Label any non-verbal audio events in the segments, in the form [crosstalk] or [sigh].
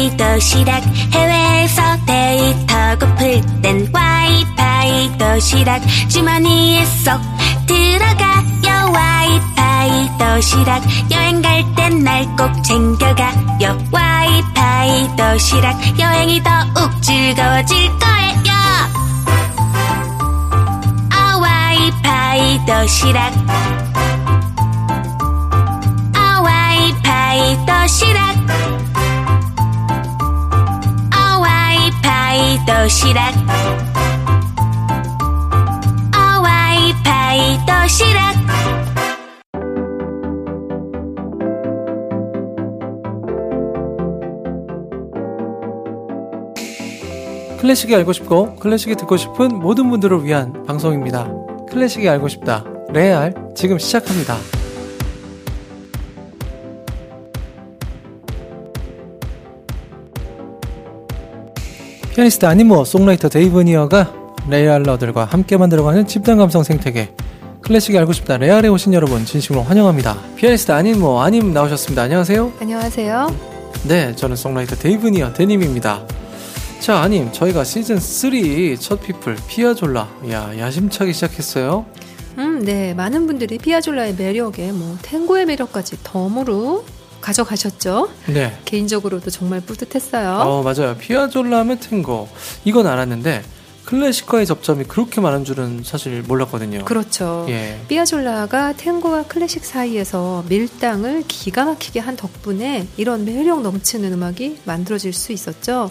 와이파이 도시락 해외에서 데이터고 풀땐 와이파이 도시락 주머니에 쏙 들어가요. 와이파이 도시락 여행 갈 땐 날 꼭 챙겨가요. 와이파이 도시락 여행이 더욱 즐거워질 거예요. 아 와이파이 도시락 도시락 아 와이파이 도시락 클래식이 알고 싶고 클래식이 듣고 싶은 모든 분들을 위한 방송입니다. 클래식이 알고 싶다. 레알 지금 시작합니다. 피아니스트 아니모 송라이터 데이브 니어가 레알러들과 함께 만들어가는 집단 감성 생태계 클래식이 알고 싶다 레알에 오신 여러분 진심으로 환영합니다. 피아니스트 아니모 아님 나오셨습니다. 안녕하세요. 안녕하세요. 네, 저는 송라이터 데이브 니어 데님입니다. 자, 아님, 저희가 시즌 3 첫 people 피아졸라, 야 야심차게 시작했어요. 음, 네. 많은 분들이 피아졸라의 매력에 뭐 탱고의 매력까지 덤으로 가져가셨죠. 네. 개인적으로도 정말 뿌듯했어요. 어, 맞아요. 피아졸라면 탱고. 이건 알았는데 클래식과의 접점이 그렇게 많은 줄은 사실 몰랐거든요. 그렇죠. 예. 피아졸라가 탱고와 클래식 사이에서 밀당을 기가 막히게 한 덕분에 이런 매력 넘치는 음악이 만들어질 수 있었죠.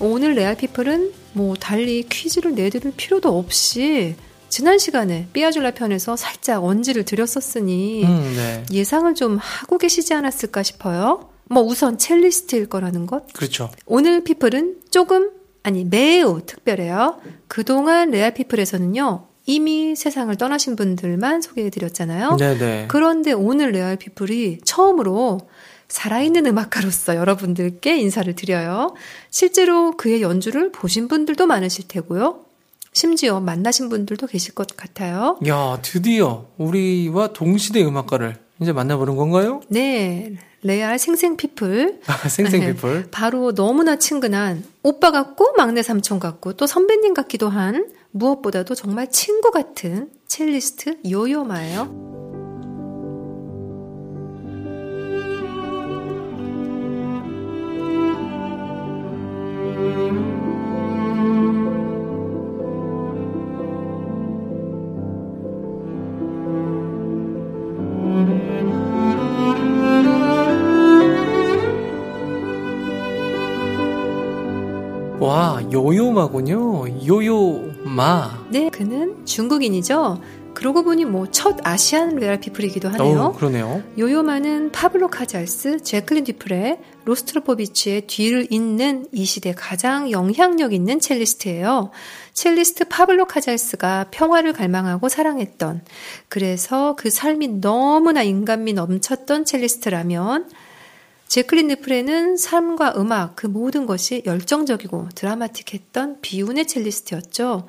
오늘 레알피플은 뭐 달리 퀴즈를 내드릴 필요도 없이 지난 시간에 삐아졸라 편에서 살짝 언지를 드렸었으니 음, 네. 예상을 좀 하고 계시지 않았을까 싶어요. 뭐 우선 첼리스트일 거라는 것. 그렇죠. 오늘 피플은 조금 아니 매우 특별해요. 그동안 레알 피플에서는요. 이미 세상을 떠나신 분들만 소개해 드렸잖아요. 네네. 그런데 오늘 레알 피플이 처음으로 살아있는 음악가로서 여러분들께 인사를 드려요. 실제로 그의 연주를 보신 분들도 많으실 테고요. 심지어 만나신 분들도 계실 것 같아요. 야, 드디어 우리와 동시대 음악가를 이제 만나보는 건가요? 네. 레알 생생피플. 아, 생생피플. [laughs] 바로 너무나 친근한 오빠 같고 막내 삼촌 같고 또 선배님 같기도 한 무엇보다도 정말 친구 같은 첼리스트 요요마예요. 요요마군요. 요요마. 네, 그는 중국인이죠. 그러고 보니 뭐 첫 Asian 레알 피플이기도 하네요. 어, 그러네요. 요요마는 파블로 카잘스, 제클린 디프레, 로스트로포비치의 뒤를 잇는 이 시대 가장 영향력 있는 첼리스트예요. 첼리스트 파블로 카잘스가 평화를 갈망하고 사랑했던 그래서 그 삶이 너무나 인간미 넘쳤던 첼리스트라면 제클린 디프레는 삶과 음악 그 모든 것이 열정적이고 드라마틱했던 비운의 첼리스트였죠.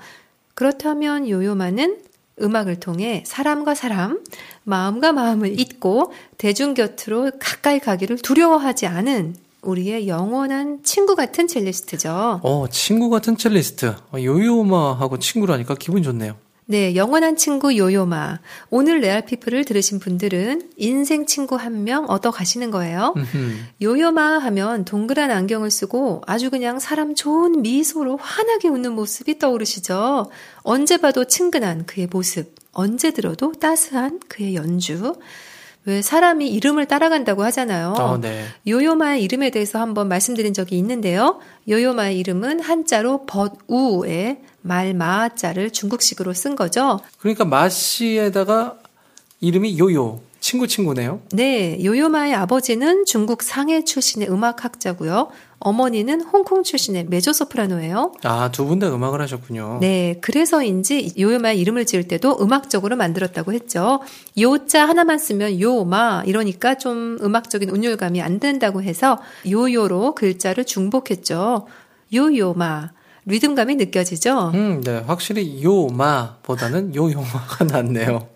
그렇다면 요요마는 음악을 통해 사람과 사람, 마음과 마음을 잇고 대중 곁으로 가까이 가기를 두려워하지 않은 우리의 영원한 친구 같은 첼리스트죠. 어, 친구 같은 첼리스트. 어, 요요마하고 친구라니까 기분 좋네요. 네, 영원한 친구 요요마. 오늘 레알피플을 들으신 분들은 인생 친구 한 명 얻어 가시는 거예요. 음흠. 요요마 하면 동그란 안경을 쓰고 아주 그냥 사람 좋은 미소로 환하게 웃는 모습이 떠오르시죠. 언제 봐도 친근한 그의 모습, 언제 들어도 따스한 그의 연주. 왜 사람이 이름을 따라간다고 하잖아요. 어, 네. 요요마의 이름에 대해서 한번 말씀드린 적이 있는데요. 요요마의 이름은 한자로 벗우에 말 마자를 중국식으로 쓴 거죠. 그러니까 마씨에다가 이름이 요요. 친구 친구네요. 네, 요요마의 아버지는 중국 상해 출신의 음악학자고요. 어머니는 홍콩 출신의 메조소프라노예요. 아, 두 분 다 음악을 하셨군요. 네, 그래서인지 요요마의 이름을 지을 때도 음악적으로 만들었다고 했죠. 요자 하나만 쓰면 요마 이러니까 좀 음악적인 운율감이 안 된다고 해서 요요로 글자를 중복했죠. 요요마. 리듬감이 느껴지죠? 음, 네. 확실히 요마보다는 요요마가 낫네요.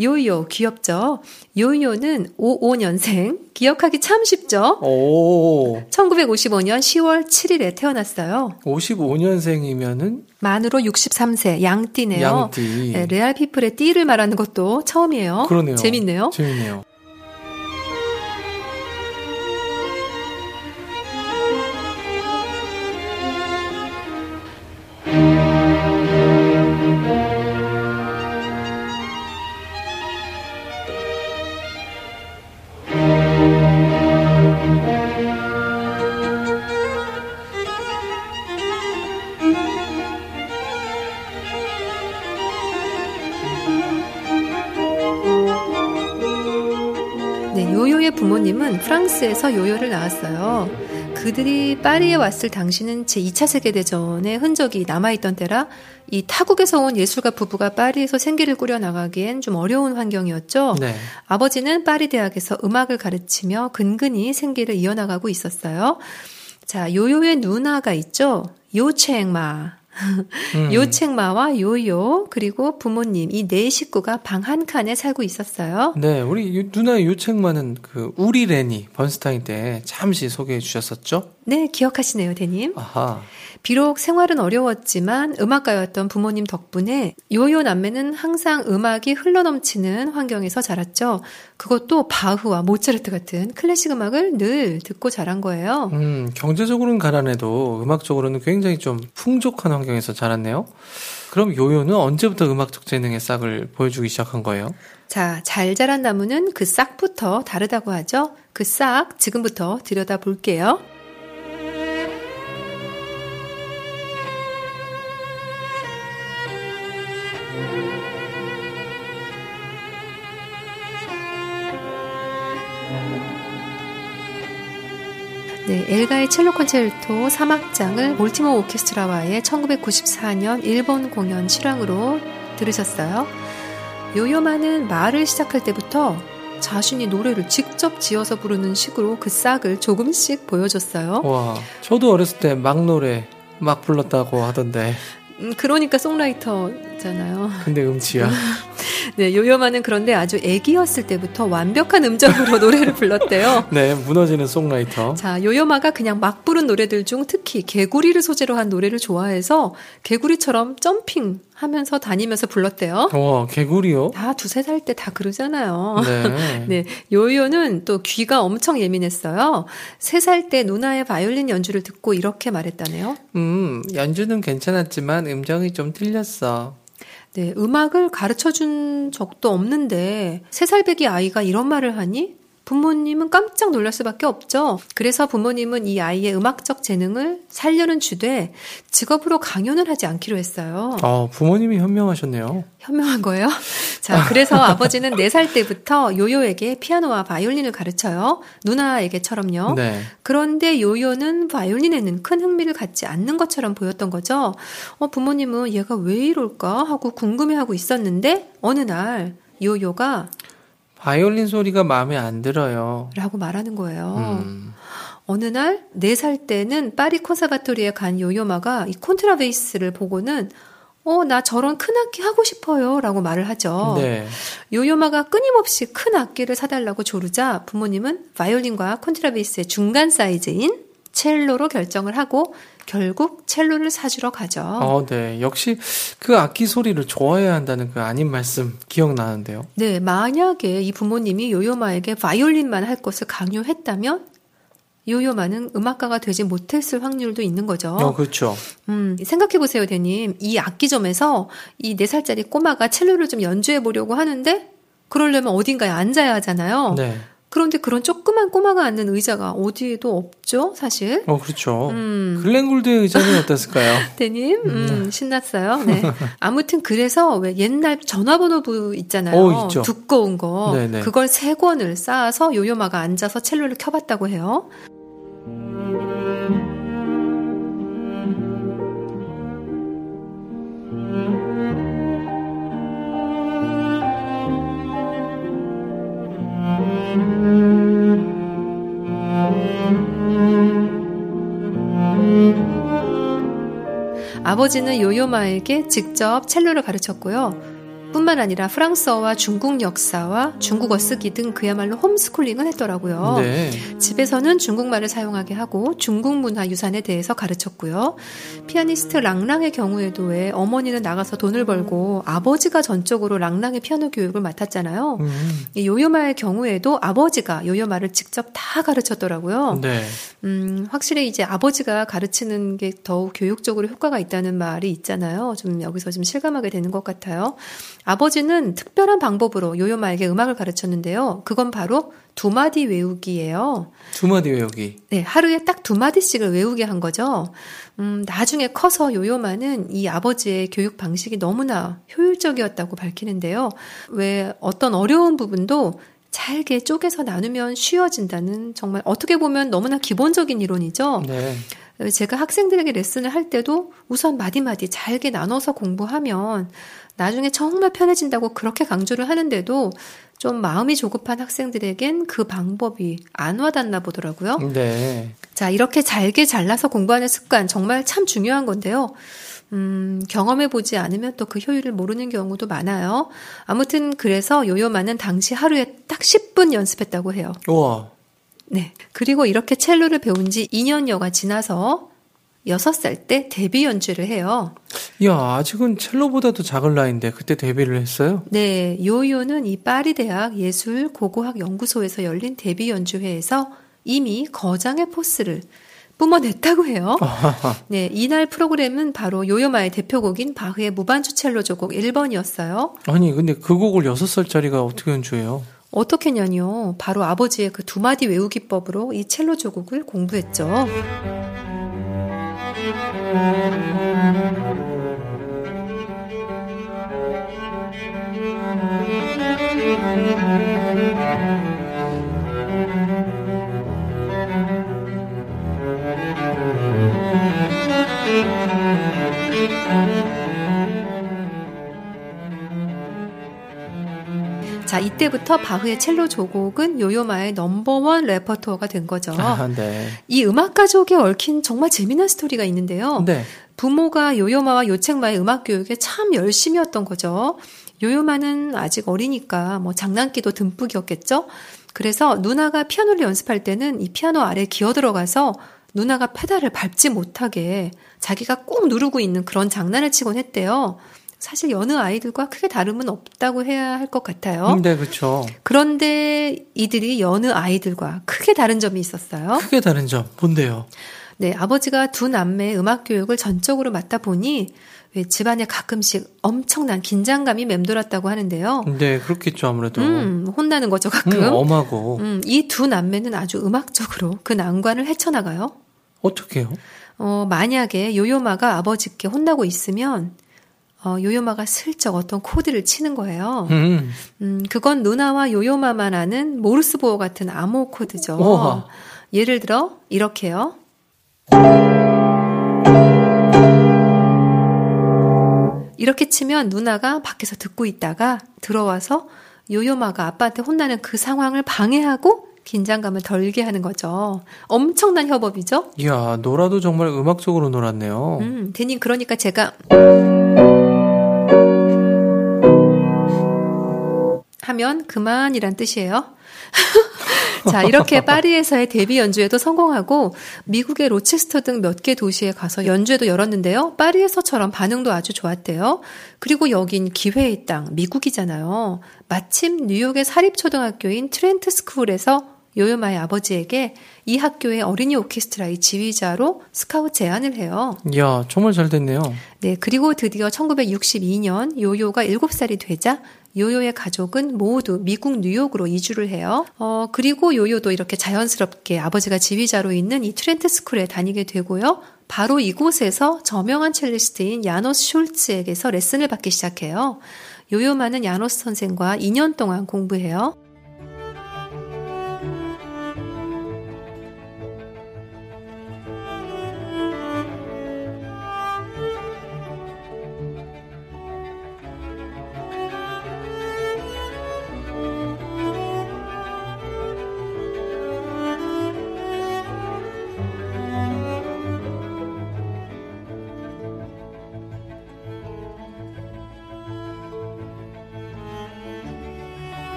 요요 귀엽죠? 요요는 55년생. 기억하기 참 쉽죠? 오. 1955년 10월 7일에 태어났어요. 55년생이면은 만으로 63세 양띠네요. 양띠. 네, 레알 피플의 띠를 말하는 것도 처음이에요. 그러네요. 재밌네요. 재밌네요. 프랑스에서 요요를 낳았어요. 그들이 파리에 왔을 당시는 제2차 세계대전의 흔적이 남아있던 때라 이 타국에서 온 예술가 부부가 파리에서 생계를 꾸려나가기엔 좀 어려운 환경이었죠. 네. 아버지는 파리 대학에서 음악을 가르치며 근근히 생계를 이어나가고 있었어요. 자, 요요의 누나가 있죠. 요채앵마. 음. 요책마와 요요 그리고 부모님 이 네 식구가 방 한 칸에 살고 있었어요. 네, 우리 유- 누나 요책만은 그 우리 레니 번스타인 때 잠시 소개해 주셨었죠? 네, 기억하시네요, 대님. 아하. 비록 생활은 어려웠지만 음악가였던 부모님 덕분에 요요 남매는 항상 음악이 흘러넘치는 환경에서 자랐죠. 그것도 바흐와 모차르트 같은 클래식 음악을 늘 듣고 자란 거예요. 음, 경제적으로는 가난해도 음악적으로는 굉장히 좀 풍족한 환경에서 자랐네요. 그럼 요요는 언제부터 음악적 재능의 싹을 보여주기 시작한 거예요? 자, 잘 자란 나무는 그 싹부터 다르다고 하죠. 그 싹 지금부터 들여다 볼게요. 엘가의 첼로 콘체르토 3악장을 몰티모 오케스트라와의 1994년 일본 공연 실황으로 들으셨어요. 요요마는 말을 시작할 때부터 자신이 노래를 직접 지어서 부르는 식으로 그 싹을 조금씩 보여줬어요. 와, 저도 어렸을 때 막 노래 막 불렀다고 하던데. 음, 그러니까 송라이터잖아요. 근데 음치야. [laughs] 네, 요요마는 그런데 아주 애기였을 때부터 완벽한 음정으로 [laughs] 노래를 불렀대요. 네, 무너지는 송라이터. 자, 요요마가 그냥 막 부른 노래들 중 특히 개구리를 소재로 한 노래를 좋아해서 개구리처럼 점핑 하면서 다니면서 불렀대요. 와, 개구리요? 다 두세 살 때 다 그러잖아요. 네. [laughs] 네, 요요는 또 귀가 엄청 예민했어요. 세 살 때 누나의 바이올린 연주를 듣고 이렇게 말했다네요. 음, 연주는 괜찮았지만 음정이 좀 틀렸어. 네, 음악을 가르쳐 준 적도 없는데 세 살배기 아이가 이런 말을 하니 부모님은 깜짝 놀랄 수밖에 없죠. 그래서 부모님은 이 아이의 음악적 재능을 살려는 주되 직업으로 강연을 하지 않기로 했어요. 어, 부모님이 현명하셨네요. 현명한 거예요. [laughs] 자, 그래서 아버지는 4살 때부터 요요에게 피아노와 바이올린을 가르쳐요. 누나에게처럼요. 네. 그런데 요요는 바이올린에는 큰 흥미를 갖지 않는 것처럼 보였던 거죠. 어, 부모님은 얘가 왜 이럴까 하고 궁금해하고 있었는데 어느 날 요요가 바이올린 소리가 마음에 안 들어요. 라고 말하는 거예요. 음. 어느 날 4살 때는 파리 콘서바토리에 간 요요마가 이 콘트라베이스를 보고는 어, 나 저런 큰 악기 하고 싶어요. 라고 말을 하죠. 네. 요요마가 끊임없이 큰 악기를 사달라고 조르자 부모님은 바이올린과 콘트라베이스의 중간 사이즈인 첼로로 결정을 하고 결국 첼로를 사주러 가죠. 어, 네. 역시 그 악기 소리를 좋아해야 한다는 그 아닌 말씀 기억나는데요. 네, 만약에 이 부모님이 요요마에게 바이올린만 할 것을 강요했다면 요요마는 음악가가 되지 못했을 확률도 있는 거죠. 어, 그렇죠. 음, 생각해 보세요, 대님. 이 악기점에서 이 4살짜리 꼬마가 첼로를 좀 연주해 보려고 하는데 그러려면 어딘가에 앉아야 하잖아요. 네. 그런데 그런 조그만 꼬마가 앉는 의자가 어디에도 없죠, 사실. 어, 그렇죠. 음. 글렌골드의 의자는 어땠을까요? [laughs] 대님, 음, 신났어요. 네. [laughs] 아무튼 그래서 왜 옛날 전화번호부 있잖아요. 어, 있죠. 두꺼운 거. 네네. 그걸 세 권을 쌓아서 요요마가 앉아서 첼로를 켜봤다고 해요. 아버지는 요요마에게 직접 첼로를 가르쳤고요. 뿐만 아니라 프랑스어와 중국 역사와 중국어 쓰기 등 그야말로 홈스쿨링을 했더라고요. 네. 집에서는 중국말을 사용하게 하고 중국 문화 유산에 대해서 가르쳤고요. 피아니스트 랑랑의 경우에도 왜 어머니는 나가서 돈을 벌고 아버지가 전적으로 랑랑의 피아노 교육을 맡았잖아요. 음. 이 요요마의 경우에도 아버지가 요요마를 직접 다 가르쳤더라고요. 네. 음, 확실히 이제 아버지가 가르치는 게 더욱 교육적으로 효과가 있다는 말이 있잖아요. 좀 여기서 좀 실감하게 되는 것 같아요. 아버지는 특별한 방법으로 요요마에게 음악을 가르쳤는데요. 그건 바로 두 마디 외우기예요. 두 마디 외우기. 네, 하루에 딱 두 마디씩을 외우게 한 거죠. 음, 나중에 커서 요요마는 이 아버지의 교육 방식이 너무나 효율적이었다고 밝히는데요. 왜 어떤 어려운 부분도 잘게 쪼개서 나누면 쉬워진다는 정말 어떻게 보면 너무나 기본적인 이론이죠. 네. 제가 학생들에게 레슨을 할 때도 우선 마디마디 잘게 나눠서 공부하면 나중에 정말 편해진다고 그렇게 강조를 하는데도 좀 마음이 조급한 학생들에겐 그 방법이 안 와닿나 보더라고요. 네. 자, 이렇게 잘게 잘라서 공부하는 습관 정말 참 중요한 건데요. 음, 경험해보지 않으면 또 그 효율을 모르는 경우도 많아요. 아무튼 그래서 요요마는 당시 하루에 딱 10분 연습했다고 해요. 우와. 네. 그리고 이렇게 첼로를 배운 지 2년여가 지나서 6살 때 데뷔 연주를 해요. 야, 아직은 첼로보다도 작은 나이인데 그때 데뷔를 했어요? 네. 요요는 이 파리 대학 예술 고고학 연구소에서 열린 데뷔 연주회에서 이미 거장의 포스를 뿜어냈다고 해요. [laughs] 네, 이날 프로그램은 바로 요요마의 대표곡인 바흐의 무반주 첼로 조곡 1번이었어요. 아니, 근데 그 곡을 여섯 살짜리가 어떻게 연주해요? 어떻게냐뇨. 바로 아버지의 그 두 마디 외우기법으로 이 첼로 조곡을 공부했죠. 자, 이때부터 바흐의 첼로 조곡은 요요마의 number one repertoire가 된 거죠. 아, 네. 이 음악 가족에 얽힌 정말 재미난 스토리가 있는데요. 네. 부모가 요요마와 요책마의 음악 교육에 참 열심이었던 거죠. 요요마는 아직 어리니까 뭐 장난기도 듬뿍이었겠죠. 그래서 누나가 피아노를 연습할 때는 이 피아노 아래 기어 들어가서 누나가 페달을 밟지 못하게 자기가 꾹 누르고 있는 그런 장난을 치곤 했대요. 사실 여느 아이들과 크게 다름은 없다고 해야 할 것 같아요. 네, 그렇죠. 그런데 이들이 여느 아이들과 크게 다른 점이 있었어요. 크게 다른 점 뭔데요? 네, 아버지가 두 남매의 음악 교육을 전적으로 맡다 보니 왜 집안에 가끔씩 엄청난 긴장감이 맴돌았다고 하는데요. 네, 그렇겠죠 아무래도. 음, 혼나는 거죠, 가끔. 음, 엄하고 음, 이 두 남매는 아주 음악적으로 그 난관을 헤쳐나가요. 어떻게요? 어, 만약에 요요마가 아버지께 혼나고 있으면 어, 요요마가 슬쩍 어떤 코드를 치는 거예요. 음, 음, 그건 누나와 요요마만 아는 모르스보어 같은 암호 코드죠. 우와. 예를 들어 이렇게요. 이렇게 치면 누나가 밖에서 듣고 있다가 들어와서 요요마가 아빠한테 혼나는 그 상황을 방해하고 긴장감을 덜게 하는 거죠. 엄청난 협업이죠. 이야, 놀아도 정말 음악적으로 놀았네요. 음, 대님 그러니까 제가 하면 그만이란 뜻이에요. [laughs] 자, 이렇게 파리에서의 데뷔 연주에도 성공하고 미국의 로체스터 등 몇 개 도시에 가서 연주회도 열었는데요. 파리에서처럼 반응도 아주 좋았대요. 그리고 여긴 기회의 땅, 미국이잖아요. 마침 뉴욕의 사립초등학교인 트렌트 스쿨에서 요요마의 아버지에게 이 학교의 어린이 오케스트라의 지휘자로 스카우트 제안을 해요. 이야, 정말 잘 됐네요. 네, 그리고 드디어 1962년 요요가 7살이 되자 요요의 가족은 모두 미국 뉴욕으로 이주를 해요. 어, 그리고 요요도 이렇게 자연스럽게 아버지가 지휘자로 있는 이 트렌트 스쿨에 다니게 되고요. 바로 이곳에서 저명한 첼리스트인 야노스 숄츠에게서 레슨을 받기 시작해요. 요요마는 야노스 선생과 2년 동안 공부해요.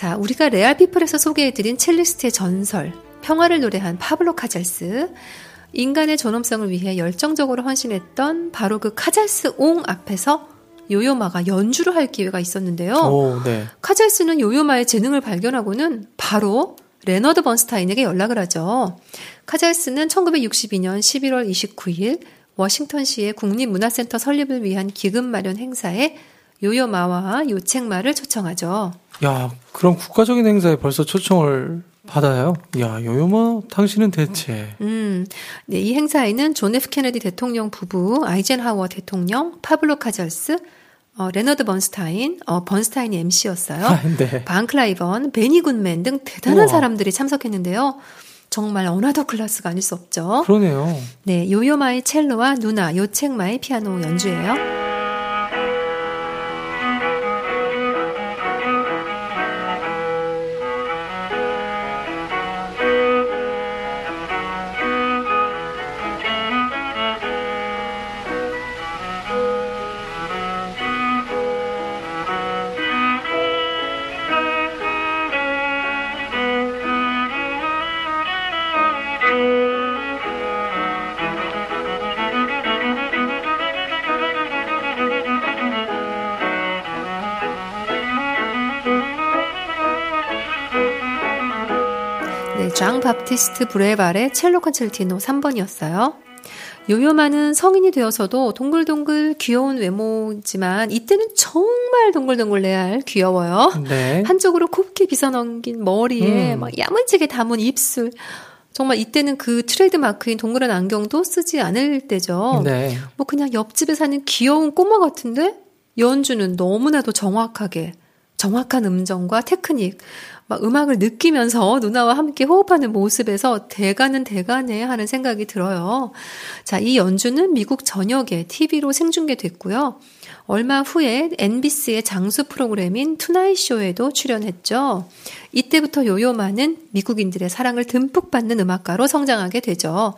자, 우리가 레알피플에서 소개해드린 첼리스트의 전설, 평화를 노래한 파블로 카잘스, 인간의 존엄성을 위해 열정적으로 헌신했던 바로 그 카잘스 옹 앞에서 요요마가 연주를 할 기회가 있었는데요. 오, 네. 카잘스는 요요마의 재능을 발견하고는 바로 레너드 번스타인에게 연락을 하죠. 카잘스는 1962년 11월 29일 워싱턴시의 국립문화센터 설립을 위한 기금 마련 행사에 요요마와 요책마를 초청하죠. 야, 그럼 국가적인 행사에 벌써 초청을 받아요? 야, 요요마 당신은 대체. 음, 네, 이 행사에는 존 F 케네디 대통령 부부, 아이젠하워 대통령, 파블로 카잘스, 어, 레너드 번스타인, 어, 번스타인이 MC였어요. 아, 네. 반클라이번, 베니 굿맨 등 대단한 우와. 사람들이 참석했는데요. 정말 another class가 아닐 수 없죠. 그러네요. 네, 요요마의 첼로와 누나, 요책마의 피아노 연주예요. 네, 장 바프티스트 브레발의 첼로 콘체르티노 3번이었어요. 요요마는 성인이 되어서도 동글동글 귀여운 외모지만 이때는 정말 동글동글 레알 귀여워요. 네. 한쪽으로 곱게 빗어넘긴 머리에 음. 막 야무지게 다문 입술. 정말 이때는 그 트레이드 마크인 동그란 안경도 쓰지 않을 때죠. 네. 뭐 그냥 옆집에 사는 귀여운 꼬마 같은데 연주는 너무나도 정확하게 정확한 음정과 테크닉 막 음악을 느끼면서 누나와 함께 호흡하는 모습에서 대가는 대가네 하는 생각이 들어요. 자, 이 연주는 미국 전역에 TV로 생중계됐고요. 얼마 후에 NBC의 장수 프로그램인 투나잇 쇼에도 출연했죠. 이때부터 요요마는 미국인들의 사랑을 듬뿍 받는 음악가로 성장하게 되죠.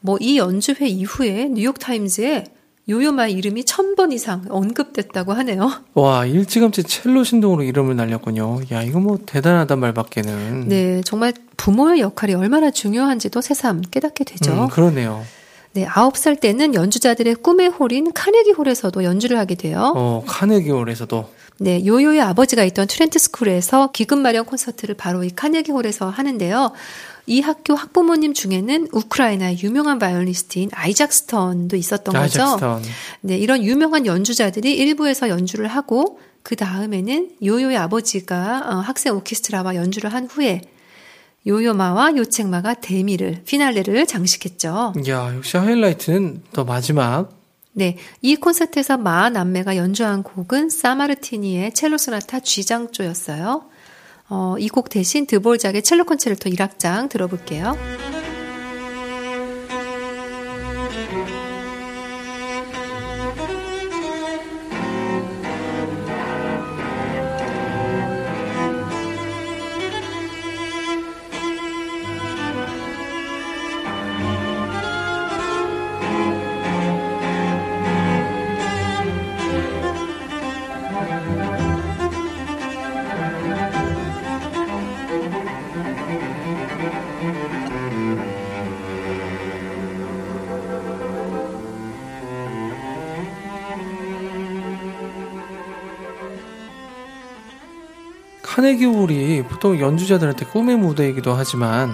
뭐 이 연주회 이후에 뉴욕 타임즈에 요요마의 이름이 천 번 이상 언급됐다고 하네요. 와, 일찌감치 첼로 신동으로 이름을 날렸군요. 야, 이거 뭐 대단하단 말밖에는. 네, 정말 부모의 역할이 얼마나 중요한지도 새삼 깨닫게 되죠. 음, 그러네요. 네, 아홉 살 때는 연주자들의 꿈의 홀인 카네기 홀에서도 연주를 하게 돼요. 어, 카네기 홀에서도. 네, 요요의 아버지가 있던 트렌트 스쿨에서 기금 마련 콘서트를 바로 이 카네기 홀에서 하는데요. 이 학교 학부모님 중에는 우크라이나의 유명한 바이올리스트인 아이작 스턴도 있었던 거죠. 아이작스턴. 네, 이런 유명한 연주자들이 일부에서 연주를 하고 그 다음에는 요요의 아버지가 어, 학생 오케스트라와 연주를 한 후에 요요마와 요책마가 대미를 피날레를 장식했죠. 야, 역시 하이라이트는 더 마지막. 네, 이 콘서트에서 마 남매가 연주한 곡은 사마르티니의 첼로 소나타 G장조였어요. 어, 이 곡 대신 드볼작의 첼로 콘체르토 1악장 들어볼게요. 카네기 홀이 보통 연주자들한테 꿈의 무대이기도 하지만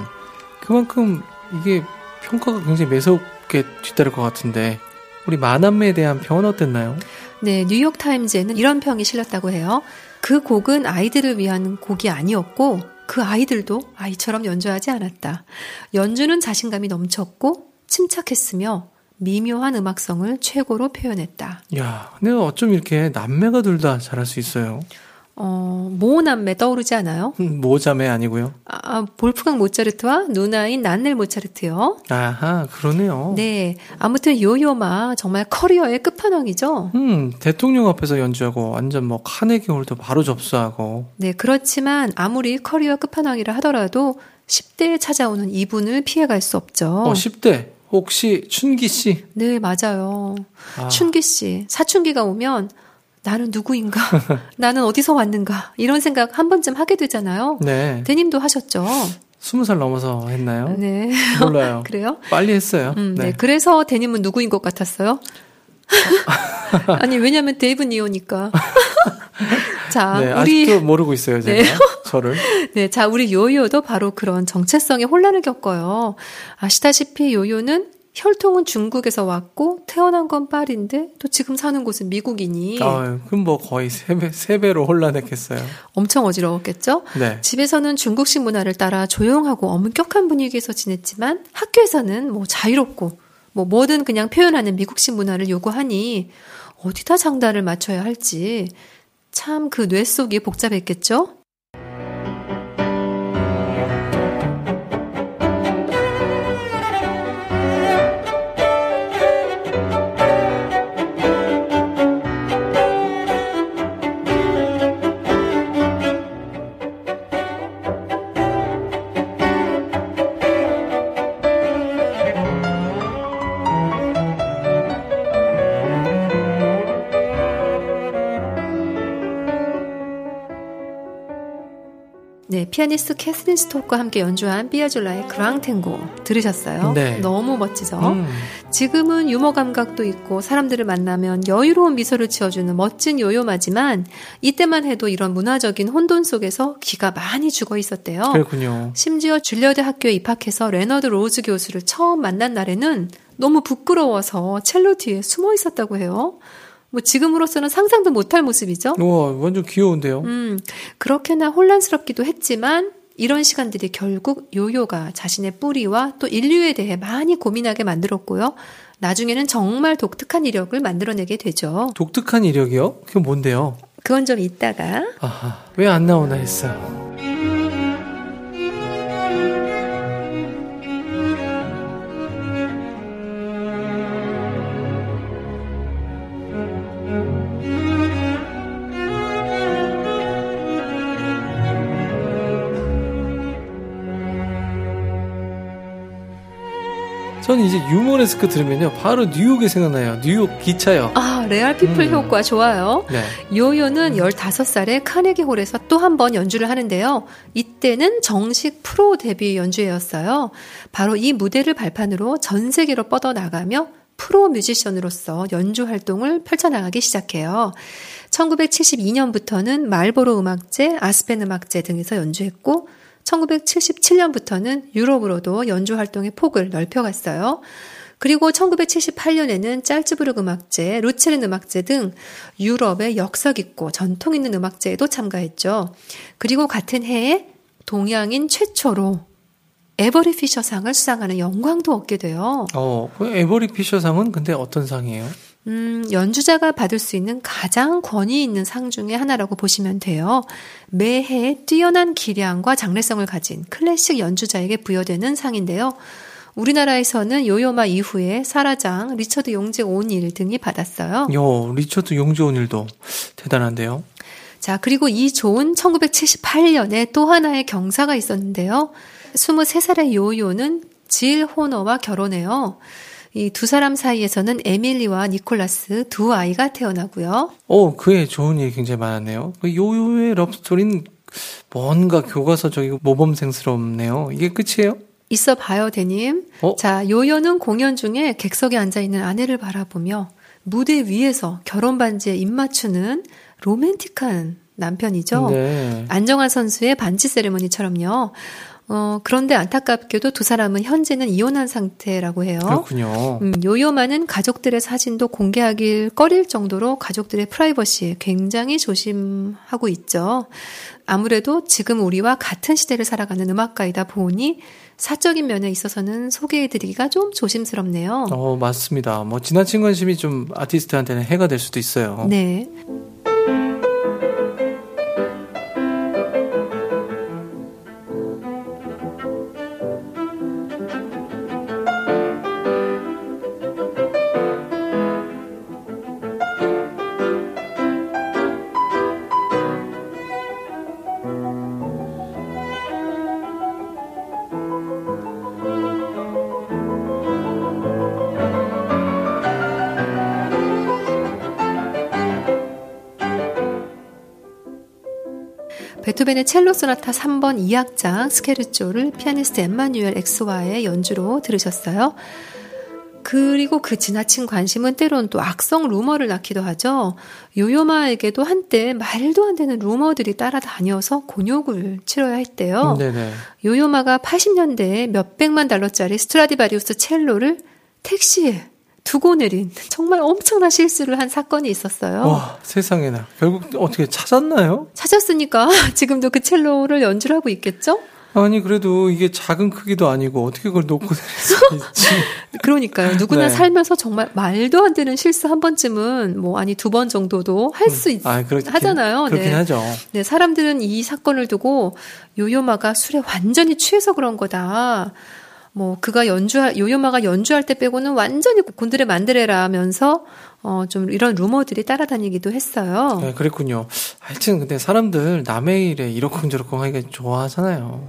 그만큼 이게 평가가 굉장히 매섭게 뒤따를 것 같은데 우리 마남매에 대한 평은 어땠나요? 네, 뉴욕 타임즈에는 이런 평이 실렸다고 해요. 그 곡은 아이들을 위한 곡이 아니었고 그 아이들도 아이처럼 연주하지 않았다. 연주는 자신감이 넘쳤고 침착했으며 미묘한 음악성을 최고로 표현했다. 야, 근데 어쩜 이렇게 남매가 둘 다 잘할 수 있어요? 어, 모남매 떠오르지 않아요? 음, 모자매 아니고요. 아, 아, 볼프강 모차르트와 누나인 난넬 모차르트요. 아하, 그러네요. 네, 아무튼 요요마 정말 커리어의 끝판왕이죠. 음, 대통령 앞에서 연주하고 완전 뭐 카네기 홀도 바로 접수하고 네, 그렇지만 아무리 커리어 끝판왕이라 하더라도 10대에 찾아오는 이분을 피해갈 수 없죠. 어, 10대 혹시 춘기 씨? 네, 맞아요. 아, 춘기 씨, 사춘기가 오면 나는 누구인가? [laughs] 나는 어디서 왔는가? 이런 생각 한 번쯤 하게 되잖아요. 네. 대님도 하셨죠? 스무 살 넘어서 했나요? 네. 몰라요. [laughs] 그래요? 빨리 했어요. 음, 네. 네. 그래서 대님은 누구인 것 같았어요? [laughs] 아니, 왜냐면 데이브 니오니까. 자, 네, 우리, 아직도 모르고 있어요, 제가. 네. 저를. 네, 자, 우리 요요도 바로 그런 정체성의 혼란을 겪어요. 아시다시피 요요는 혈통은 중국에서 왔고 태어난 건 파리인데 또 지금 사는 곳은 미국이니 아, 그럼 뭐 거의 세 배, 세 배로 혼란했겠어요. 엄청 어지러웠겠죠? 네. 집에서는 중국식 문화를 따라 조용하고 엄격한 분위기에서 지냈지만 학교에서는 뭐 자유롭고 뭐 뭐든 그냥 표현하는 미국식 문화를 요구하니 어디다 장단을 맞춰야 할지 참 그 뇌 속이 복잡했겠죠? 피아니스트 캐스린 스톡과 함께 연주한 삐아줄라의 그랑탱고 들으셨어요? 네. 너무 멋지죠? 음, 지금은 유머 감각도 있고 사람들을 만나면 여유로운 미소를 지어주는 멋진 요요마지만 이때만 해도 이런 문화적인 혼돈 속에서 기가 많이 죽어 있었대요. 그렇군요. 심지어 줄리어드 학교에 입학해서 레너드 로즈 교수를 처음 만난 날에는 너무 부끄러워서 첼로 뒤에 숨어 있었다고 해요. 뭐 지금으로서는 상상도 못할 모습이죠. 우와, 완전 귀여운데요. 음, 그렇게나 혼란스럽기도 했지만 이런 시간들이 결국 요요가 자신의 뿌리와 또 인류에 대해 많이 고민하게 만들었고요. 나중에는 정말 독특한 이력을 만들어내게 되죠. 독특한 이력이요? 그게 뭔데요? 그건 좀 이따가 아하, 왜 안 나오나 했어요. 저는 이제 유머레스크 들으면요, 바로 뉴욕이 생각나요. 뉴욕 기차요. 아, 레알 피플 음. 효과 좋아요. 네. 요요는 15살에 카네기 홀에서 또 한 번 연주를 하는데요. 이때는 정식 프로 데뷔 연주회였어요. 바로 이 무대를 발판으로 전 세계로 뻗어나가며 프로 뮤지션으로서 연주 활동을 펼쳐나가기 시작해요. 1972년부터는 말보로 음악제, 아스펜 음악제 등에서 연주했고 1977년부터는 유럽으로도 연주 활동의 폭을 넓혀갔어요. 그리고 1978년에는 짤츠부르크 음악제, 루체른 음악제 등 유럽의 역사 깊고 전통 있는 음악제에도 참가했죠. 그리고 같은 해에 동양인 최초로 에버리 피셔상을 수상하는 영광도 얻게 돼요. 어, 그 에버리 피셔상은 근데 어떤 상이에요? 음, 연주자가 받을 수 있는 가장 권위 있는 상 중에 하나라고 보시면 돼요. 매해 뛰어난 기량과 장래성을 가진 클래식 연주자에게 부여되는 상인데요. 우리나라에서는 요요마 이후에 사라장, 리처드 용재 오닐 등이 받았어요. 요, 리처드 용재 오닐도 대단한데요. 자, 그리고 이 좋은 1978년에 또 하나의 경사가 있었는데요. 23살의 요요는 질 호너와 결혼해요. 이 두 사람 사이에서는 에밀리와 니콜라스 두 아이가 태어나고요. 어, 그에 좋은 일이 굉장히 많았네요. 그 요요의 럽스토리는 뭔가 교과서적이고 모범생스럽네요. 이게 끝이에요? 있어 봐요, 대님. 어? 자, 요요는 공연 중에 객석에 앉아 있는 아내를 바라보며 무대 위에서 결혼 반지에 입 맞추는 로맨틱한 남편이죠. 네. 안정환 선수의 반지 세레머니처럼요. 어, 그런데 안타깝게도 두 사람은 현재는 이혼한 상태라고 해요. 그렇군요. 음, 요요마는 가족들의 사진도 공개하길 꺼릴 정도로 가족들의 프라이버시에 굉장히 조심하고 있죠. 아무래도 지금 우리와 같은 시대를 살아가는 음악가이다 보니 사적인 면에 있어서는 소개해드리기가 좀 조심스럽네요. 어, 맞습니다. 뭐, 지나친 관심이 좀 아티스트한테는 해가 될 수도 있어요. 네. 베토벤의 첼로 소나타 3번 2악장 스케르초를 피아니스트 엠마누엘 액스와의 연주로 들으셨어요. 그리고 그 지나친 관심은 때론 또 악성 루머를 낳기도 하죠. 요요마에게도 한때 말도 안 되는 루머들이 따라다녀서 곤욕을 치러야 했대요. 네네. 요요마가 80년대에 몇백만 달러짜리 스트라디바리우스 첼로를 택시에 두고 내린 정말 엄청난 실수를 한 사건이 있었어요. 와, 세상에나. 결국 어떻게 찾았나요? 찾았으니까 [laughs] 지금도 그 첼로를 연주를 하고 있겠죠? 아니, 그래도 이게 작은 크기도 아니고 어떻게 그걸 놓고 있지? [laughs] 그러니까요. 누구나 네. 살면서 정말 말도 안 되는 실수 한 번쯤은 뭐 아니 두 번 정도도 할수있 아, 그렇긴, 하잖아요. 그렇긴 네. 하죠. 네, 사람들은 이 사건을 두고 요요마가 술에 완전히 취해서 그런 거다. 뭐 그가 연주할 요요마가 연주할 때 빼고는 완전히 곤드레 만드레라면서 어 좀 이런 루머들이 따라다니기도 했어요. 네, 그랬군요. 하여튼 근데 사람들 남의 일에 이러쿵저러쿵 하기가 좋아하잖아요.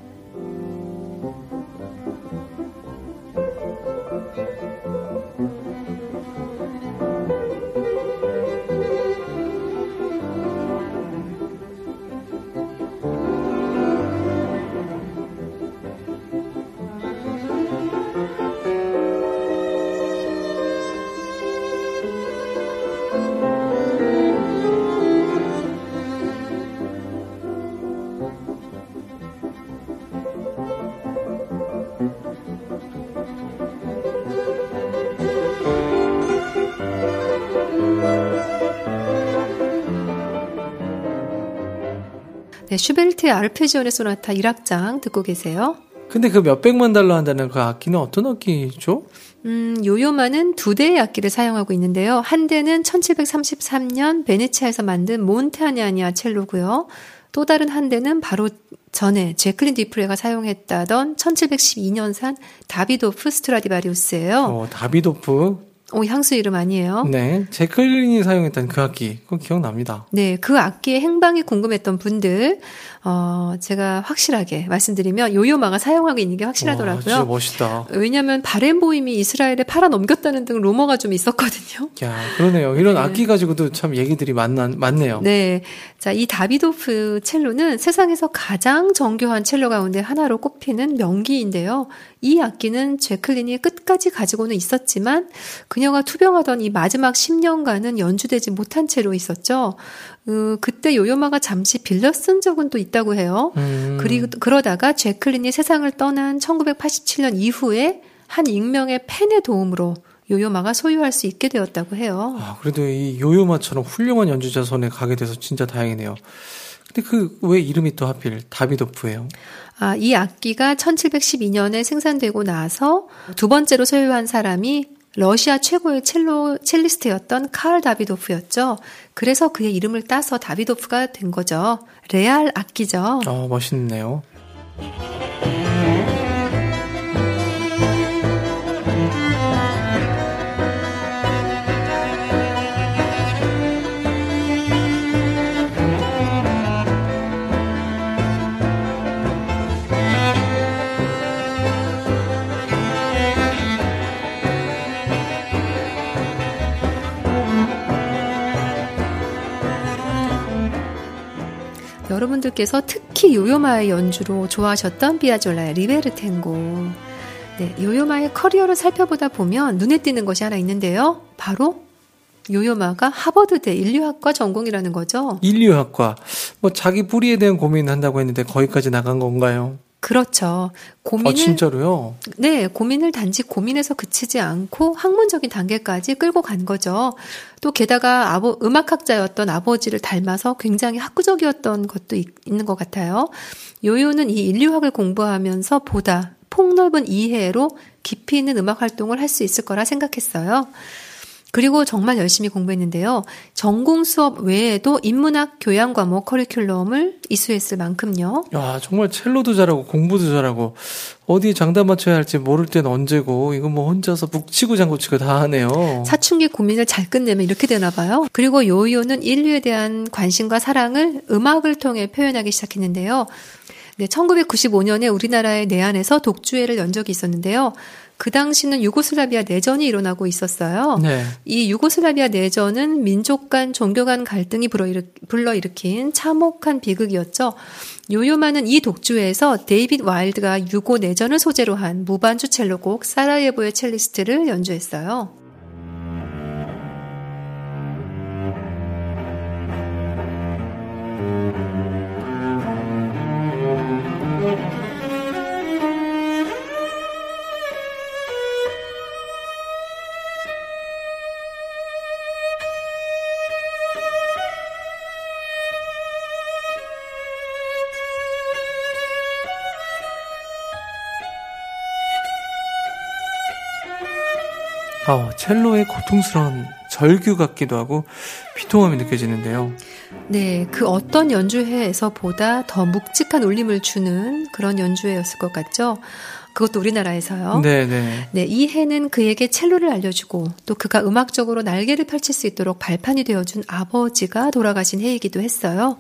네, 슈베르트의 아르페지오네 소나타 1악장 듣고 계세요. 근데 그 몇백만 달러 한다는 그 악기는 어떤 악기죠? 음, 요요마는 두 대의 악기를 사용하고 있는데요. 한 대는 1733년 베네치아에서 만든 몬타냐나 첼로고요. 또 다른 한 대는 바로 전에 재클린 뒤프레가 사용했다던 1712년산 다비도프 스트라디바리우스예요. 어, 다비도프. 오, 향수 이름 아니에요? 네. 재클린이 사용했던 그 악기. 그거 기억납니다. 네, 그 악기의 행방이 궁금했던 분들, 어, 제가 확실하게 말씀드리면 요요마가 사용하고 있는 게 와, 진짜 확실하더라고요. 멋있다. 왜냐하면 바렌보임이 이스라엘에 팔아 넘겼다는 등 루머가 좀 있었거든요. 야, 그러네요. 이런 [laughs] 악기 가지고도 참 얘기들이 많나, 많네요. 네. 자, 이 다비도프 첼로는 세상에서 가장 정교한 첼로 가운데 하나로 꼽히는 명기인데요. 이 악기는 제클린이 끝까지 가지고는 있었지만 그녀가 투병하던 이 마지막 10년간은 연주되지 못한 채로 있었죠. 어, 그때 요요마가 잠시 빌려 쓴 적은 또 있다고 해요. 음, 그리고 그러다가 제클린이 세상을 떠난 1987년 이후에 한 익명의 팬의 도움으로 요요마가 소유할 수 있게 되었다고 해요. 아, 그래도 이 요요마처럼 훌륭한 연주자 손에 가게 돼서 진짜 다행이네요. 근데 그 왜 이름이 또 하필 다비도프예요? 아, 이 악기가 1712년에 생산되고 나서 두 번째로 소유한 사람이 러시아 최고의 첼로 첼리스트였던 카를 다비도프였죠. 그래서 그의 이름을 따서 다비도프가 된 거죠. 레알 악기죠. 아, 멋있네요. 여러분들께서 특히 요요마의 연주로 좋아하셨던 비아졸라의 리베르 탱고. 네, 요요마의 커리어를 살펴보다 보면 눈에 띄는 것이 하나 있는데요. 바로 요요마가 하버드대 인류학과 전공이라는 거죠. 인류학과. 뭐 자기 뿌리에 대한 고민을 한다고 했는데 거기까지 나간 건가요? 그렇죠. 고민을 아, 진짜로요? 네, 고민을 단지 고민에서 그치지 않고 학문적인 단계까지 끌고 간 거죠. 또 게다가 아버, 음악학자였던 아버지를 닮아서 굉장히 학구적이었던 것도 있, 있는 것 같아요. 요요는 이 인류학을 공부하면서 보다 폭넓은 이해로 깊이 있는 음악 활동을 할 수 있을 거라 생각했어요. 그리고 정말 열심히 공부했는데요. 전공 수업 외에도 인문학 교양 과목 커리큘럼을 이수했을 만큼요. 야, 정말 첼로도 잘하고 공부도 잘하고 어디에 장단 맞춰야 할지 모를 땐 언제고 이거 뭐 혼자서 북치고 장구치고 다 하네요. 사춘기 고민을 잘 끝내면 이렇게 되나 봐요. 그리고 요요는 인류에 대한 관심과 사랑을 음악을 통해 표현하기 시작했는데요. 네, 1995년에 우리나라의 내한에서 독주회를 연 적이 있었는데요. 그 당시는 유고슬라비아 내전이 일어나고 있었어요. 네. 이 유고슬라비아 내전은 민족 간 종교 간 갈등이 불러일으킨 참혹한 비극이었죠. 요요마는 이 독주에서 데이빗 와일드가 유고 내전을 소재로 한 무반주 첼로곡 사라예보의 첼리스트를 연주했어요. 어, 첼로의 고통스러운 절규 같기도 하고 비통함이 느껴지는데요. 네, 그 어떤 연주회에서보다 더 묵직한 울림을 주는 그런 연주회였을 것 같죠. 그것도 우리나라에서요. 네, 네. 네, 이 해는 그에게 첼로를 알려주고 또 그가 음악적으로 날개를 펼칠 수 있도록 발판이 되어준 아버지가 돌아가신 해이기도 했어요.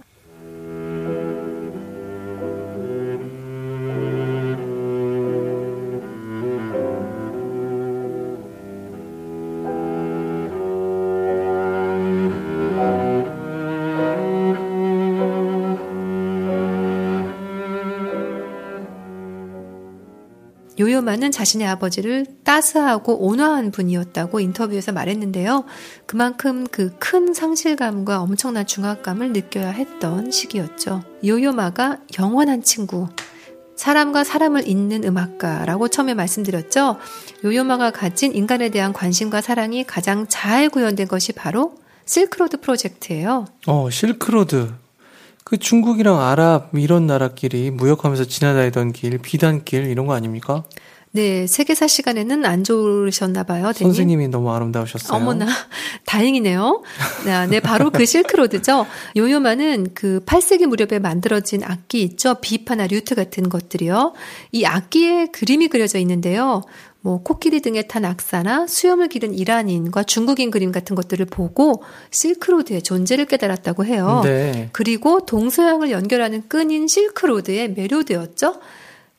요요마는 자신의 아버지를 따스하고 온화한 분이었다고 인터뷰에서 말했는데요. 그만큼 그 큰 상실감과 엄청난 중압감을 느껴야 했던 시기였죠. 요요마가 영원한 친구, 사람과 사람을 잇는 음악가라고 처음에 말씀드렸죠. 요요마가 가진 인간에 대한 관심과 사랑이 가장 잘 구현된 것이 바로 실크로드 프로젝트예요. 어, 실크로드. 그 중국이랑 아랍 이런 나라끼리 무역하면서 지나다니던 길, 비단길 이런 거 아닙니까? 네, 세계사 시간에는 안 좋으셨나 봐요. 대님. 선생님이 너무 아름다우셨어요. 어머나, [laughs] 다행이네요. 네, 네, 바로 그 실크로드죠. 요요마는 그 8세기 무렵에 만들어진 악기 있죠. 비파나 류트 같은 것들이요. 이 악기에 그림이 그려져 있는데요. 뭐 코끼리 등에 탄 악사나 수염을 기른 이란인과 중국인 그림 같은 것들을 보고 실크로드의 존재를 깨달았다고 해요. 네. 그리고 동서양을 연결하는 끈인 실크로드에 매료되었죠.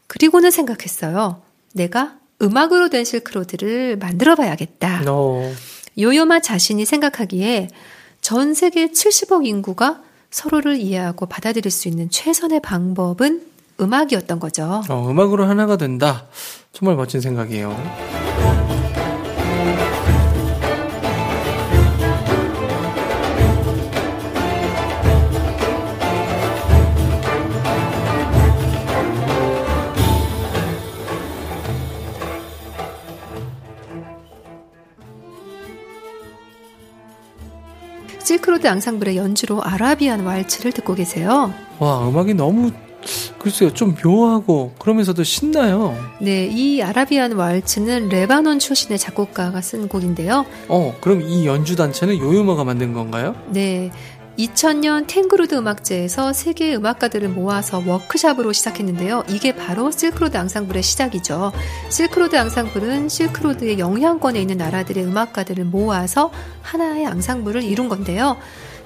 그리고는 생각했어요. 내가 음악으로 된 실크로드를 만들어 봐야겠다. 어, 요요마 자신이 생각하기에 전 세계 70억 인구가 서로를 이해하고 받아들일 수 있는 최선의 방법은 음악이었던 거죠. 어, 음악으로 하나가 된다. 정말 멋진 생각이에요. 실크로드 앙상블의 연주로 Arabian 왈츠를 듣고 계세요. 와, 음악이 너무 글쎄요, 좀 묘하고 그러면서도 신나요. 네, 이 Arabian 왈츠는 레바논 출신의 작곡가가 쓴 곡인데요. 어, 그럼 이 연주 단체는 요요마가 만든 건가요? 네. 2000년 탱글우드 음악제에서 세계 음악가들을 모아서 워크샵으로 시작했는데요. 이게 바로 실크로드 앙상블의 시작이죠. 실크로드 앙상블은 실크로드의 영향권에 있는 나라들의 음악가들을 모아서 하나의 앙상블을 이룬 건데요.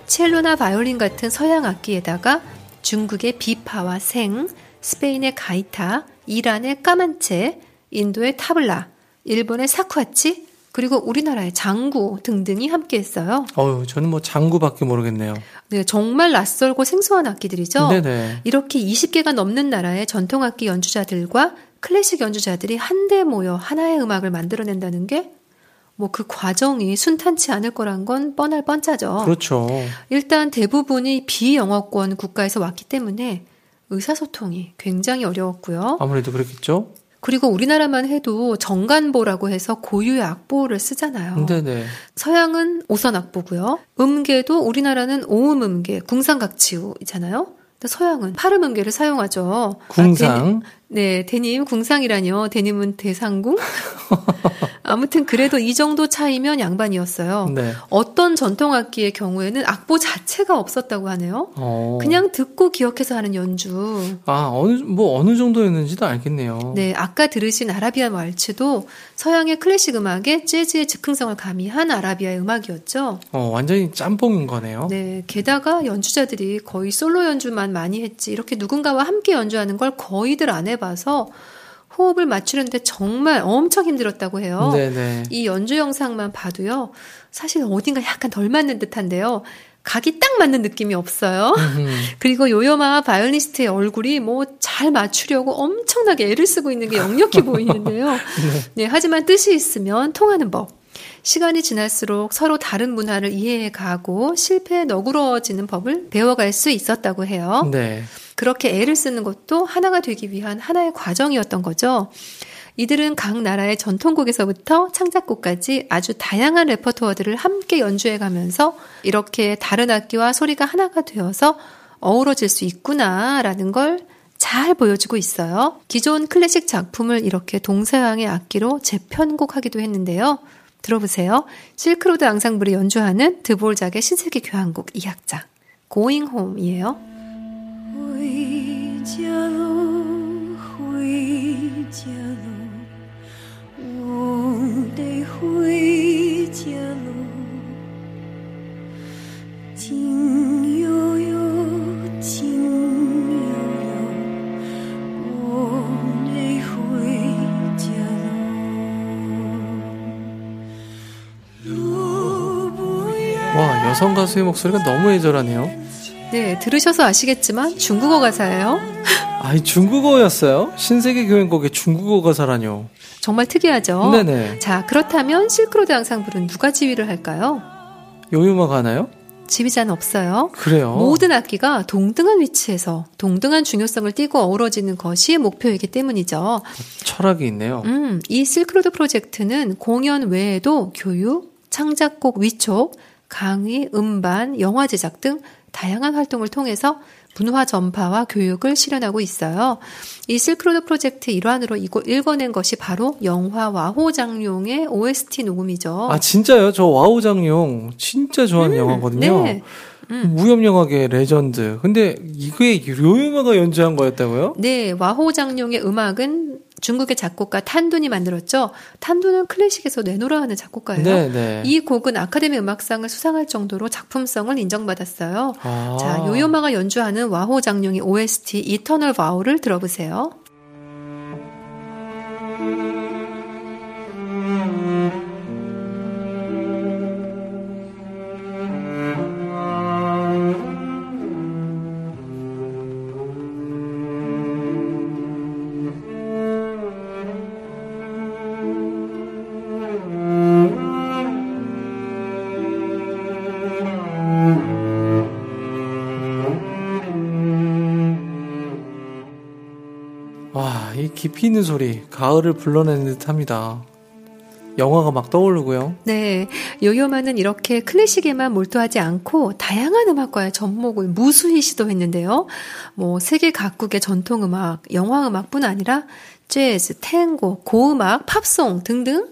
첼로나 바이올린 같은 서양 악기에다가 중국의 비파와 생, 스페인의 가이타, 이란의 까만체, 인도의 타블라, 일본의 사쿠아치, 그리고 우리나라의 장구 등등이 함께 했어요. 어유, 저는 뭐 장구밖에 모르겠네요. 네, 정말 낯설고 생소한 악기들이죠. 네네. 이렇게 20개가 넘는 나라의 전통 악기 연주자들과 클래식 연주자들이 한데 모여 하나의 음악을 만들어낸다는 게 뭐 그 과정이 순탄치 않을 거란 건 뻔할 뻔짜죠. 그렇죠. 일단 대부분이 비영어권 국가에서 왔기 때문에 의사소통이 굉장히 어려웠고요. 아무래도 그렇겠죠. 그리고 우리나라만 해도 정간보라고 해서 고유의 악보를 쓰잖아요. 네네. 서양은 오선 악보고요. 음계도 우리나라는 오음 음계, 궁상각치우잖아요. 근데 서양은 팔음음계를 사용하죠. 궁상. 아, 대님, 네, 대님 궁상이라뇨. 대님은 대상궁? [laughs] 아무튼 그래도 이 정도 차이면 양반이었어요. 네. 어떤 전통 악기의 경우에는 악보 자체가 없었다고 하네요. 어. 그냥 듣고 기억해서 하는 연주. 아, 어느, 뭐, 어느 정도였는지도 알겠네요. 네, 아까 들으신 아라비안 왈츠도 서양의 클래식 음악에 재즈의 즉흥성을 가미한 아라비아의 음악이었죠. 어, 완전히 짬뽕인 거네요. 네, 게다가 연주자들이 거의 솔로 연주만 많이 했지 이렇게 누군가와 함께 연주하는 걸 거의들 안 해 봐서 호흡을 맞추는데 정말 엄청 힘들었다고 해요. 네네. 이 연주 영상만 봐도요. 사실 어딘가 약간 덜 맞는 듯한데요. 각이 딱 맞는 느낌이 없어요. [laughs] 그리고 요요마 바이올리스트의 얼굴이 뭐 잘 맞추려고 엄청나게 애를 쓰고 있는 게 역력해 보이는데요. [laughs] 네, 하지만 뜻이 있으면 통하는 법. 시간이 지날수록 서로 다른 문화를 이해해 가고 실패에 너그러워지는 법을 배워갈 수 있었다고 해요. 네. 그렇게 애를 쓰는 것도 하나가 되기 위한 하나의 과정이었던 거죠. 이들은 각 나라의 전통곡에서부터 창작곡까지 아주 다양한 레퍼토어들을 함께 연주해 가면서 이렇게 다른 악기와 소리가 하나가 되어서 어우러질 수 있구나라는 걸 잘 보여주고 있어요. 기존 클래식 작품을 이렇게 동서양의 악기로 재편곡하기도 했는데요. 들어보세요. 실크로드 앙상블이 연주하는 드볼작의 신세계 교향곡 2악장 Going Home이에요. 여성 가수의 목소리가 너무 애절하네요. 네, 들으셔서 아시겠지만 중국어 가사예요. 아이, 중국어였어요? 신세계 교향곡의 중국어 가사라뇨. 정말 특이하죠. 네네. 자, 그렇다면 실크로드 앙상블은 누가 지휘를 할까요? 요요마가 하나요? 지휘자는 없어요. 그래요. 모든 악기가 동등한 위치에서 동등한 중요성을 띠고 어우러지는 것이 목표이기 때문이죠. 철학이 있네요. 음, 이 실크로드 프로젝트는 공연 외에도 교육, 창작곡 위촉, 강의, 음반, 영화 제작 등 다양한 활동을 통해서 문화 전파와 교육을 실현하고 있어요. 이 실크로드 프로젝트 일환으로 일궈낸 것이 바로 영화 와호 장룡의 OST 녹음이죠. 아, 진짜요? 저 와호 장룡 진짜 좋아하는 영화거든요. 네. 무협 영화계 레전드. 근데 이게 요요마가 연주한 거였다고요? 네, 와호 장룡의 음악은 중국의 작곡가 탄둔이 만들었죠. 탄둔은 클래식에서 내노라 하는 작곡가예요. 네, 네. 이 곡은 아카데미 음악상을 수상할 정도로 작품성을 인정받았어요. 아. 자, 요요마가 연주하는 와호 장룡의 OST 이터널 와우를 들어보세요. 깊이 있는 소리, 가을을 불러내는 듯 합니다. 영화가 막 떠오르고요. 네, 요요마는 이렇게 클래식에만 몰두하지 않고 다양한 음악과의 접목을 무수히 시도했는데요. 뭐 세계 각국의 전통 음악, 영화 음악뿐 아니라 재즈, 탱고, 고음악, 팝송 등등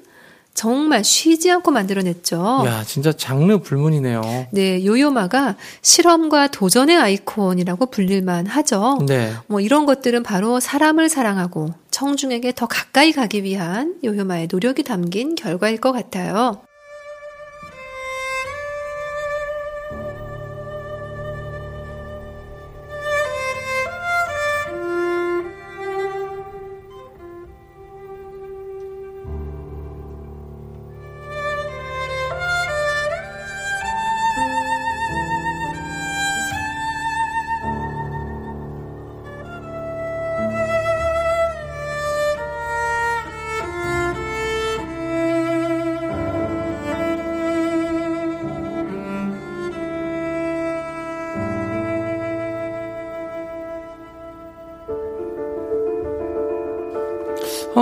정말 쉬지 않고 만들어냈죠. 야, 진짜 장르 불문이네요. 네, 요요마가 실험과 도전의 아이콘이라고 불릴만 하죠. 네. 뭐 이런 것들은 바로 사람을 사랑하고 청중에게 더 가까이 가기 위한 요요마의 노력이 담긴 결과일 것 같아요.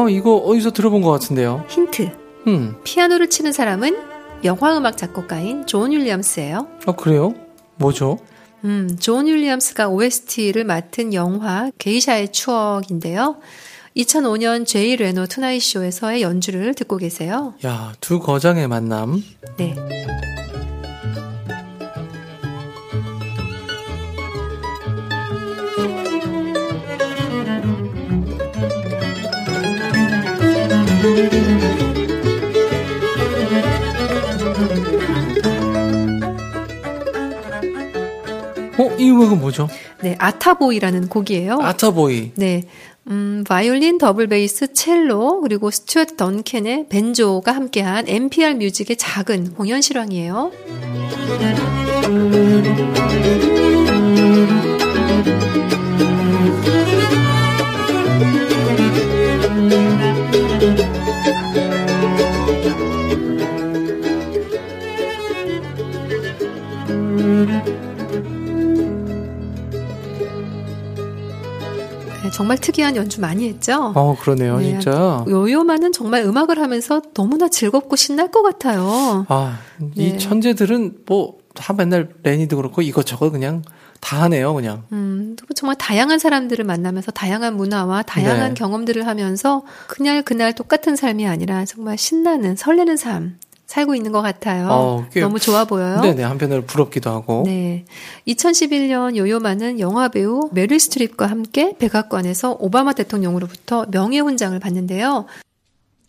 어, 이거 어디서 들어본 것 같은데요. 힌트. 음, 피아노를 치는 사람은 영화음악 작곡가인 존 윌리엄스예요. 어, 그래요? 뭐죠? 음, 존 윌리엄스가 OST를 맡은 영화 게이샤의 추억인데요. 2005년 제이 레노 투나잇 쇼에서의 연주를 듣고 계세요. 야, 두 거장의 만남. 네. 이 음악은 뭐죠? 네, Attaboy라는 곡이에요. Attaboy. 네. 음, 바이올린, 더블 베이스, 첼로, 그리고 스튜어트 던컨의 밴조가 함께한 NPR 뮤직의 작은 공연 실황이에요. 정말 특이한 연주 많이 했죠? 어, 그러네요, 네, 진짜. 요요마는 정말 음악을 하면서 너무나 즐겁고 신날 것 같아요. 아, 이 네. 천재들은 뭐, 다 맨날 레니도 그렇고 이것저것 그냥 다 하네요, 그냥. 음, 또 정말 다양한 사람들을 만나면서 다양한 문화와 다양한 네. 경험들을 하면서 그날 그날 똑같은 삶이 아니라 정말 신나는 설레는 삶 살고 있는 것 같아요. 어, 꽤- 너무 좋아 보여요. 네네, 한편으로 부럽기도 하고. 네. 2011년 요요마는 영화배우 메릴 스트립과 함께 백악관에서 오바마 대통령으로부터 명예훈장을 받는데요.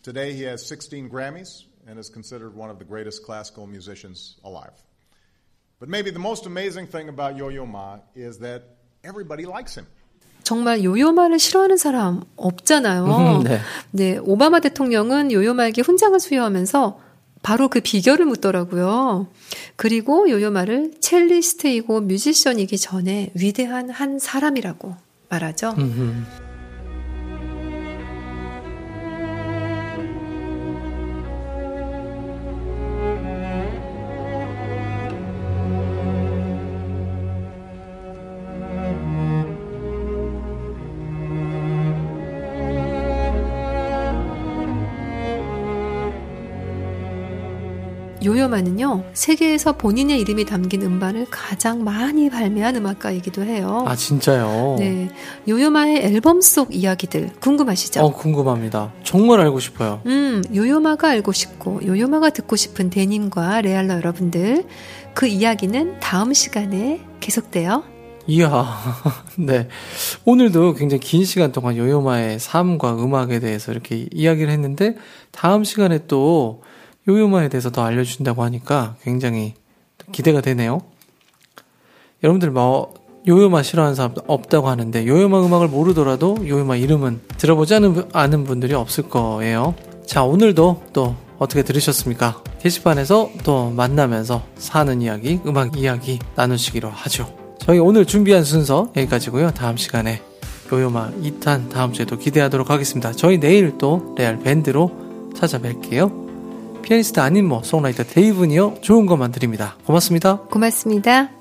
Today, he has 16 Grammys and is considered one of the greatest classical musicians alive. But maybe the most amazing thing about Yo Yo Ma is that everybody likes him. 정말 요요마를 싫어하는 사람 없잖아요. 음, 네. 네, 오바마 대통령은 요요마에게 훈장을 수여하면서 바로 그 비결을 묻더라고요. 그리고 요요마를 첼리스트이고 뮤지션이기 전에 위대한 한 사람이라고 말하죠. 음흠. 요요마는요, 세계에서 본인의 이름이 담긴 음반을 가장 많이 발매한 음악가이기도 해요. 아, 진짜요? 네. 요요마의 앨범 속 이야기들 궁금하시죠? 어, 궁금합니다. 정말 알고 싶어요. 음, 요요마가 알고 싶고 요요마가 듣고 싶은 데님과 레알러 여러분들 그 이야기는 다음 시간에 계속돼요. 이야, [laughs] 네. 오늘도 굉장히 긴 시간 동안 요요마의 삶과 음악에 대해서 이렇게 이야기를 했는데, 다음 시간에 또 요요마에 대해서 더 알려준다고 하니까 굉장히 기대가 되네요. 여러분들 뭐, 요요마 싫어하는 사람 없다고 하는데, 요요마 음악을 모르더라도 요요마 이름은 들어보지 않은, 분- 아는 분들이 없을 거예요. 자, 오늘도 또 어떻게 들으셨습니까? 게시판에서 또 만나면서 사는 이야기, 음악 이야기 나누시기로 하죠. 저희 오늘 준비한 순서 여기까지고요. 다음 시간에 요요마 2탄 다음 주에도 기대하도록 하겠습니다. 저희 내일 또 레알 밴드로 찾아뵐게요. 피아니스트 아닌 뭐 송라이터 데이브니요. 좋은 것만 드립니다. 고맙습니다. 고맙습니다.